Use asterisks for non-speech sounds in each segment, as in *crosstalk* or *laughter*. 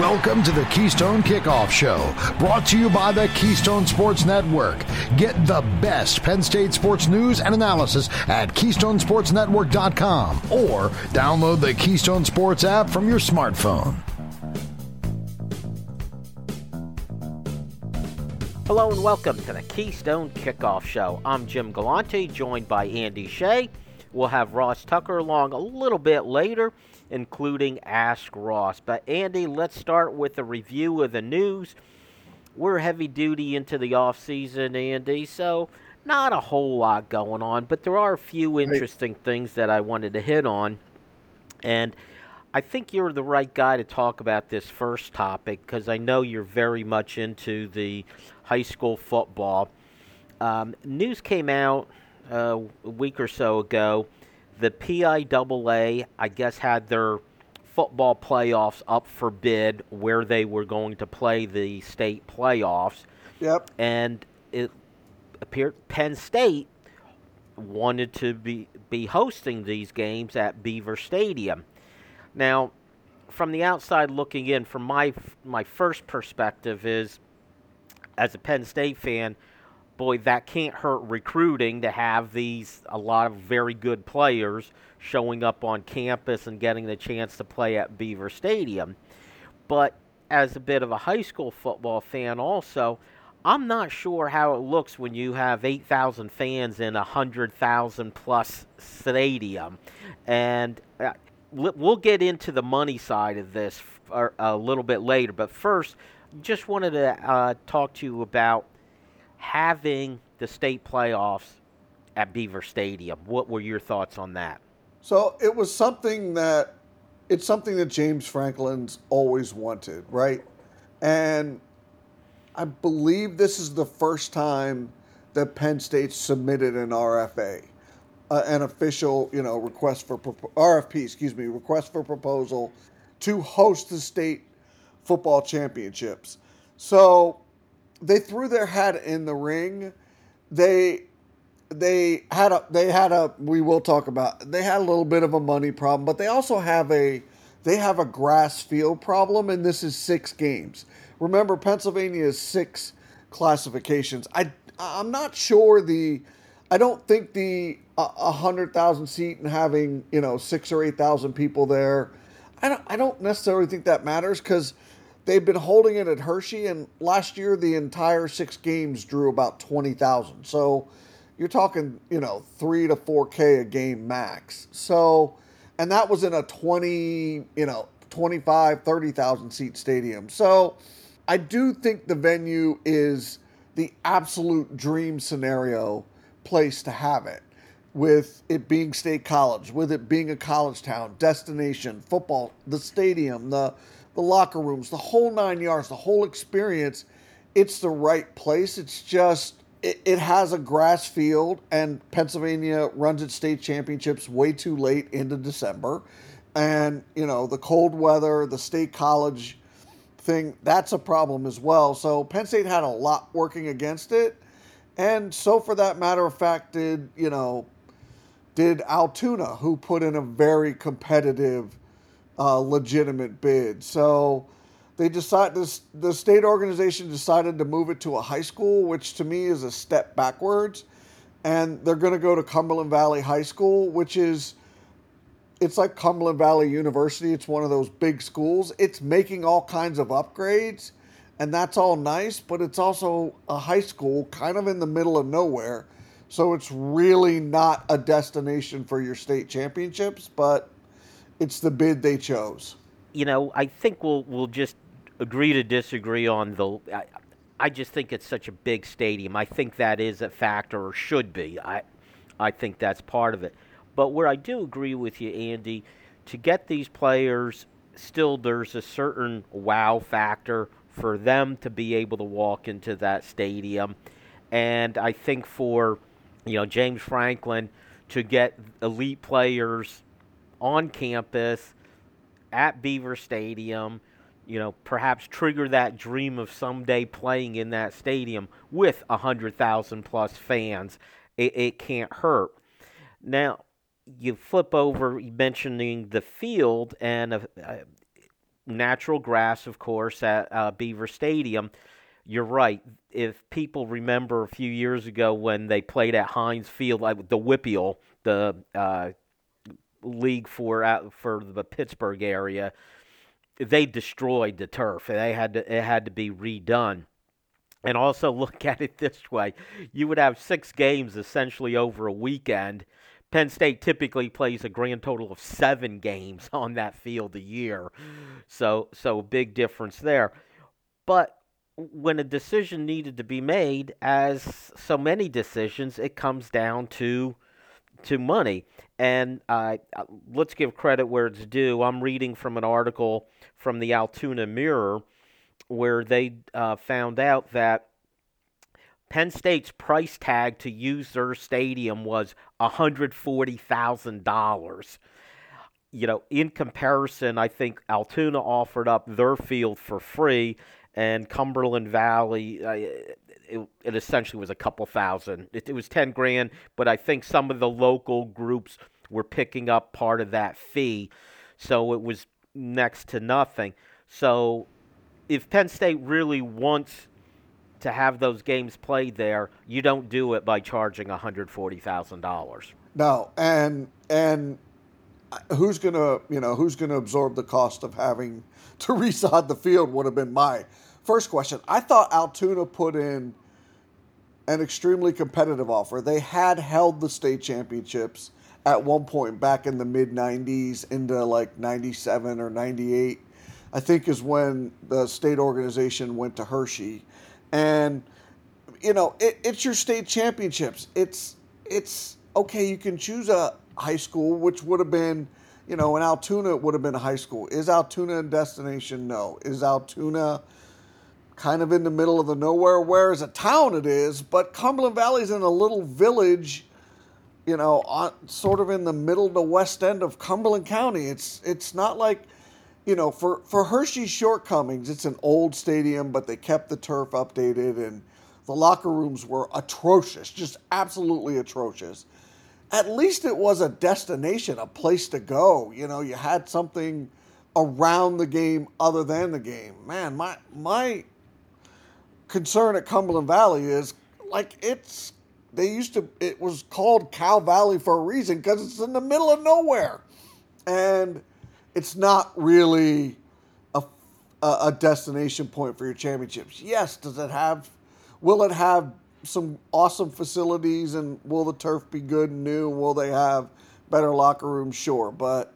Welcome to the Keystone Kickoff Show, brought to you by the Keystone Sports Network. Get the best Penn State sports news and analysis at KeystonesportsNetwork.com or download the Keystone Sports app from your smartphone. Hello and welcome to the Keystone Kickoff Show. I'm Jim Galante, joined by Andy Shea. We'll have Ross Tucker along a little bit later, including Ask Ross. But Andy, let's start with a review of the news. We're heavy duty into the off season, Andy, so not a whole lot going on, but there are a few interesting things that I wanted to hit on. And I think you're the right guy to talk about this first topic because I know you're very much into the high school football. Um, news came out uh, a week or so ago. The PIAA, I guess, had their football playoffs up for bid where they were going to play the state playoffs. Yep. And it appeared Penn State wanted to be, be hosting these games at Beaver Stadium. Now, from the outside looking in, from my my first perspective is, as a Penn State fan, boy, that can't hurt recruiting to have these a lot of very good players showing up on campus and getting the chance to play at Beaver Stadium. But as a bit of a high school football fan, also, I'm not sure how it looks when you have 8,000 fans in a 100,000 plus stadium. And uh, we'll get into the money side of this a little bit later. But first, just wanted to uh, talk to you about having the state playoffs at Beaver Stadium. What were your thoughts on that? So it was something that it's something that James Franklin's always wanted, right? And I believe this is the first time that Penn State submitted an RFA, uh, an official, you know, request for RFP, excuse me, request for proposal to host the state football championships. So they threw their hat in the ring. They they had a they had a we will talk about they had a little bit of a money problem, but they also have a they have a grass field problem, and this is six games. Remember, Pennsylvania is six classifications. I I'm not sure the I don't think the a hundred thousand seat and having you know six or eight thousand people there. I don't I don't necessarily think that matters because they've been holding it at Hershey, and last year the entire six games drew about twenty thousand. So you're talking, you know, three to four k a game max. So, and that was in a twenty, you know, 25, 30,000 seat stadium. So, I do think the venue is the absolute dream scenario place to have it with it being state college, with it being a college town, destination, football, the stadium, the the locker rooms, the whole nine yards, the whole experience. It's the right place. It's just it, it has a grass field, and Pennsylvania runs its state championships way too late into December. And, you know, the cold weather, the state college thing, that's a problem as well. So Penn State had a lot working against it. And so, for that matter of fact, did, you know, did Altoona, who put in a very competitive uh, legitimate bid. So they decide this the state organization decided to move it to a high school, which to me is a step backwards. And they're going to go to Cumberland Valley High School, which is it's like Cumberland Valley University. It's one of those big schools. It's making all kinds of upgrades, and that's all nice, but it's also a high school kind of in the middle of nowhere. So it's really not a destination for your state championships, but it's the bid they chose. You know, I think we'll we'll just agree to disagree on the. I, I just think it's such a big stadium. I think that is a factor, or should be. I, I think that's part of it. But where I do agree with you, Andy, to get these players, still there's a certain wow factor for them to be able to walk into that stadium, and I think for, you know, James Franklin to get elite players on campus at Beaver Stadium, you know, perhaps trigger that dream of someday playing in that stadium with a 100,000 plus fans. It, it can't hurt. Now, you flip over mentioning the field, and uh, uh, natural grass, of course, at uh, Beaver Stadium. You're right. If people remember a few years ago when they played at Heinz Field, like the WPIAL, the uh, league for uh, for the Pittsburgh area, they destroyed the turf. They had to, it had to be redone. And also *laughs* look at it this way: you would have six games essentially over a weekend. Penn State typically plays a grand total of seven games *laughs* on that field a year, so so big difference there. But when a decision needed to be made, as so many decisions, it comes down to to money. And uh, let's give credit where it's due. I'm reading from an article from the Altoona Mirror where they uh, found out that Penn State's price tag to use their stadium was $140,000. You know, in comparison, I think Altoona offered up their field for free, and Cumberland Valley, uh, it, it, essentially was a couple thousand. It, it was 10 grand, but I think some of the local groups were picking up part of that fee, so it was next to nothing. So if Penn State really wants to have those games played there, you don't do it by charging $140,000. No, and and uh, who's going to, you know, who's going to absorb the cost of having *laughs* to resod the field would have been my first question. I thought Altoona put in an extremely competitive offer. They had held the state championships at one point back in the mid 90s into like 97 or 98. I think is when the state organization went to Hershey and you know it, it's your state championships. It's it's okay. You can choose a high school, which would have been you know in Altoona it would have been a high school. Is Altoona a destination? No. Is Altoona kind of in the middle of the nowhere? Where as a town it is, but Cumberland Valley's in a little village you know, on, sort of in the middle to west end of Cumberland County. It's it's not like you know, for, for Hershey's shortcomings, it's an old stadium, but they kept the turf updated and the locker rooms were atrocious, just absolutely atrocious. At least it was a destination, a place to go. You know, you had something around the game other than the game. Man, my my concern at Cumberland Valley is like it's they used to it was called Cow Valley for a reason because it's in the middle of nowhere. And it's not really a, a destination point for your championships. Yes, does it have, will it have some awesome facilities and will the turf be good and new? Will they have better locker rooms? Sure, but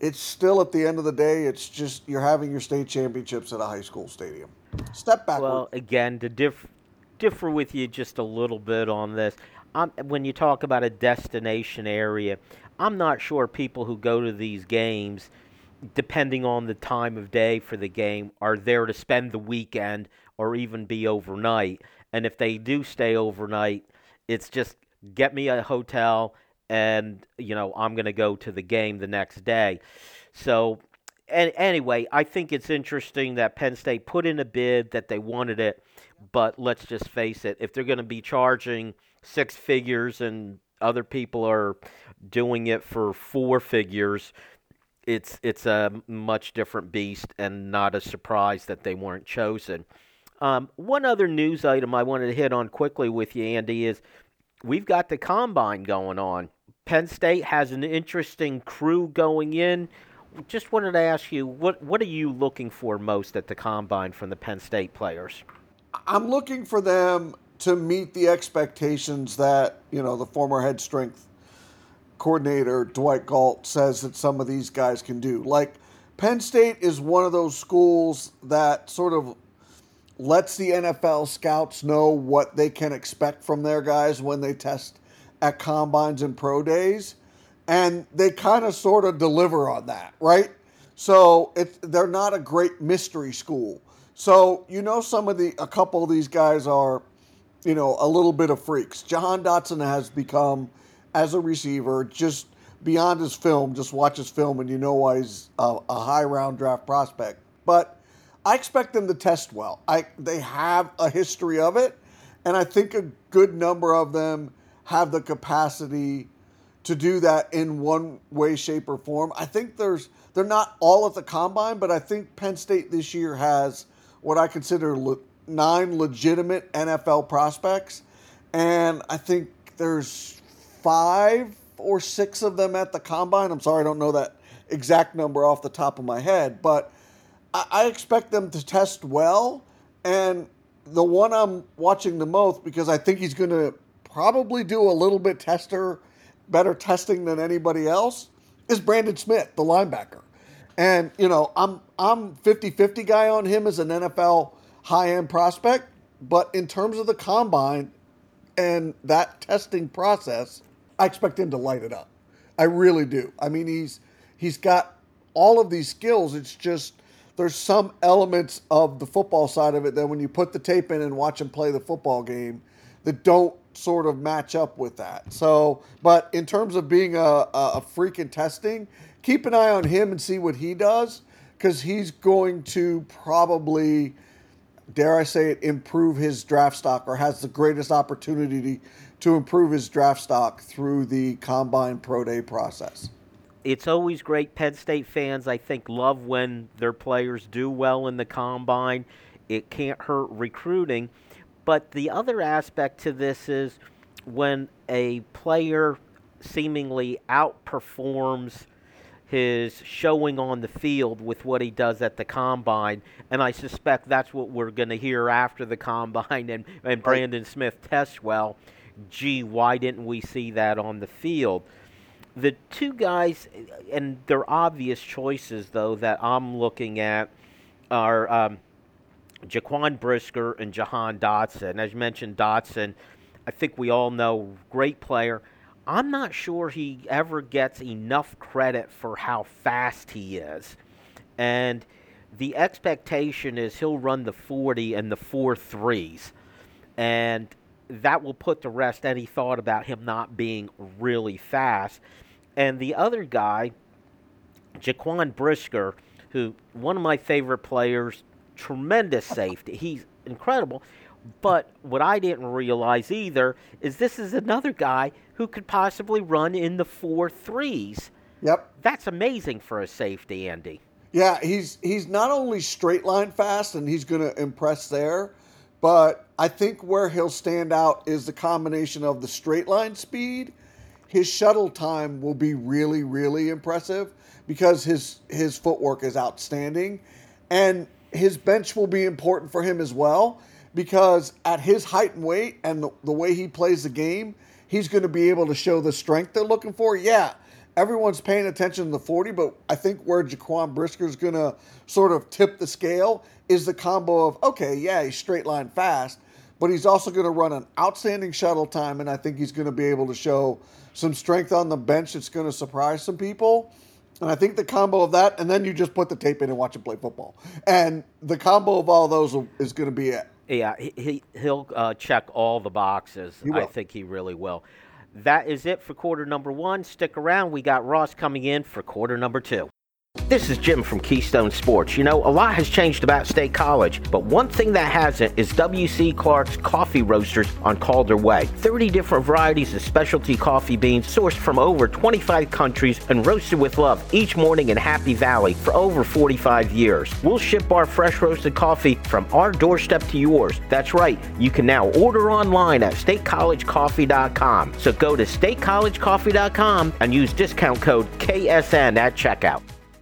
it's still at the end of the day, it's just you're having your state championships at a high school stadium. Step back. Well, again, to diff- differ with you just a little bit on this, um, when you talk about a destination area, I'm not sure people who go to these games, depending on the time of day for the game, are there to spend the weekend or even be overnight. And if they do stay overnight, it's just get me a hotel and, you know, I'm going to go to the game the next day. So, and anyway, I think it's interesting that Penn State put in a bid that they wanted it, but let's just face it, if they're going to be charging six figures and other people are doing it for four figures, it's it's a much different beast and not a surprise that they weren't chosen. Um, one other news item I wanted to hit on quickly with you, Andy, is we've got the combine going on. Penn State has an interesting crew going in. Just wanted to ask you, what what are you looking for most at the combine from the Penn State players? I'm looking for them to meet the expectations that you know the former head strength coordinator Dwight Galt says that some of these guys can do. Like Penn State is one of those schools that sort of lets the NFL scouts know what they can expect from their guys when they test at combines and pro days, and they kind of sort of deliver on that, right? So it's they're not a great mystery school. So you know some of the a couple of these guys are you know, a little bit of freaks. Jahan Dotson has become, as a receiver, just beyond his film. Just watch his film, and you know why he's a, a high round draft prospect. But I expect them to test well. I they have a history of it, and I think a good number of them have the capacity to do that in one way, shape, or form. I think there's they're not all at the combine, but I think Penn State this year has what I consider le- nine legitimate NFL prospects, and I think there's five or six of them at the combine. I'm sorry, I don't know that exact number off the top of my head, but I, I expect them to test well. And the one I'm watching the most because I think he's going to probably do a little bit tester, better testing than anybody else, is Brandon Smith, the linebacker. And, you know, I'm I'm 50-50 guy on him as an NFL high-end prospect, but in terms of the combine and that testing process, I expect him to light it up. I really do. I mean, he's he's got all of these skills. It's just there's some elements of the football side of it that when you put the tape in and watch him play the football game that don't sort of match up with that. So, but in terms of being a, a freak in testing, keep an eye on him and see what he does because he's going to probably, dare I say it, improve his draft stock or has the greatest opportunity to improve his draft stock through the combine pro day process it's always great. Penn State fans, I think, love when their players do well in the combine. It can't hurt recruiting. But the other aspect to this is when a player seemingly outperforms his showing on the field with what he does at the combine. And I suspect that's what we're going to hear after the combine and, and Brandon Smith tests well. Gee, why didn't we see that on the field? the two guys, and they're obvious choices though that I'm looking at are um, Jaquan Brisker and Jahan Dotson. As you mentioned, Dotson, I think we all know, great player. I'm not sure he ever gets enough credit for how fast he is. And the expectation is he'll run the 40 and the four threes. And that will put to rest any thought about him not being really fast. And the other guy, Jaquan Brisker, who one of my favorite players, tremendous safety. He's incredible. But what I didn't realize either is this is another guy who could possibly run in the four threes. Yep. That's amazing for a safety, Andy. Yeah, he's he's not only straight line fast and he's going to impress there, but I think where he'll stand out is the combination of the straight line speed his shuttle time will be really, really impressive because his his footwork is outstanding, and his bench will be important for him as well because at his height and weight and the, the way he plays the game, he's going to be able to show the strength they're looking for. Yeah, everyone's paying attention to the 40, but I think where Jaquan Brisker is going to sort of tip the scale is the combo of okay, yeah, he's straight line fast, but he's also going to run an outstanding shuttle time, and I think he's going to be able to show some strength on the bench that's going to surprise some people. And I think the combo of that, and then you just put the tape in and watch him play football. And the combo of all those is going to be it. Yeah, he, he'll uh, check all the boxes. I think he really will. That is it for quarter number one. Stick around. We got Ross coming in for quarter number two. This is Jim from Keystone Sports. You know, a lot has changed about State College, but one thing that hasn't is W.C. Clark's Coffee Roasters on Calder Way. 30 different varieties of specialty coffee beans sourced from over 25 countries and roasted with love each morning in Happy Valley for over 45 years. We'll ship our fresh roasted coffee from our doorstep to yours. That's right, you can now order online at statecollegecoffee.com. So go to statecollegecoffee.com and use discount code KSN at checkout.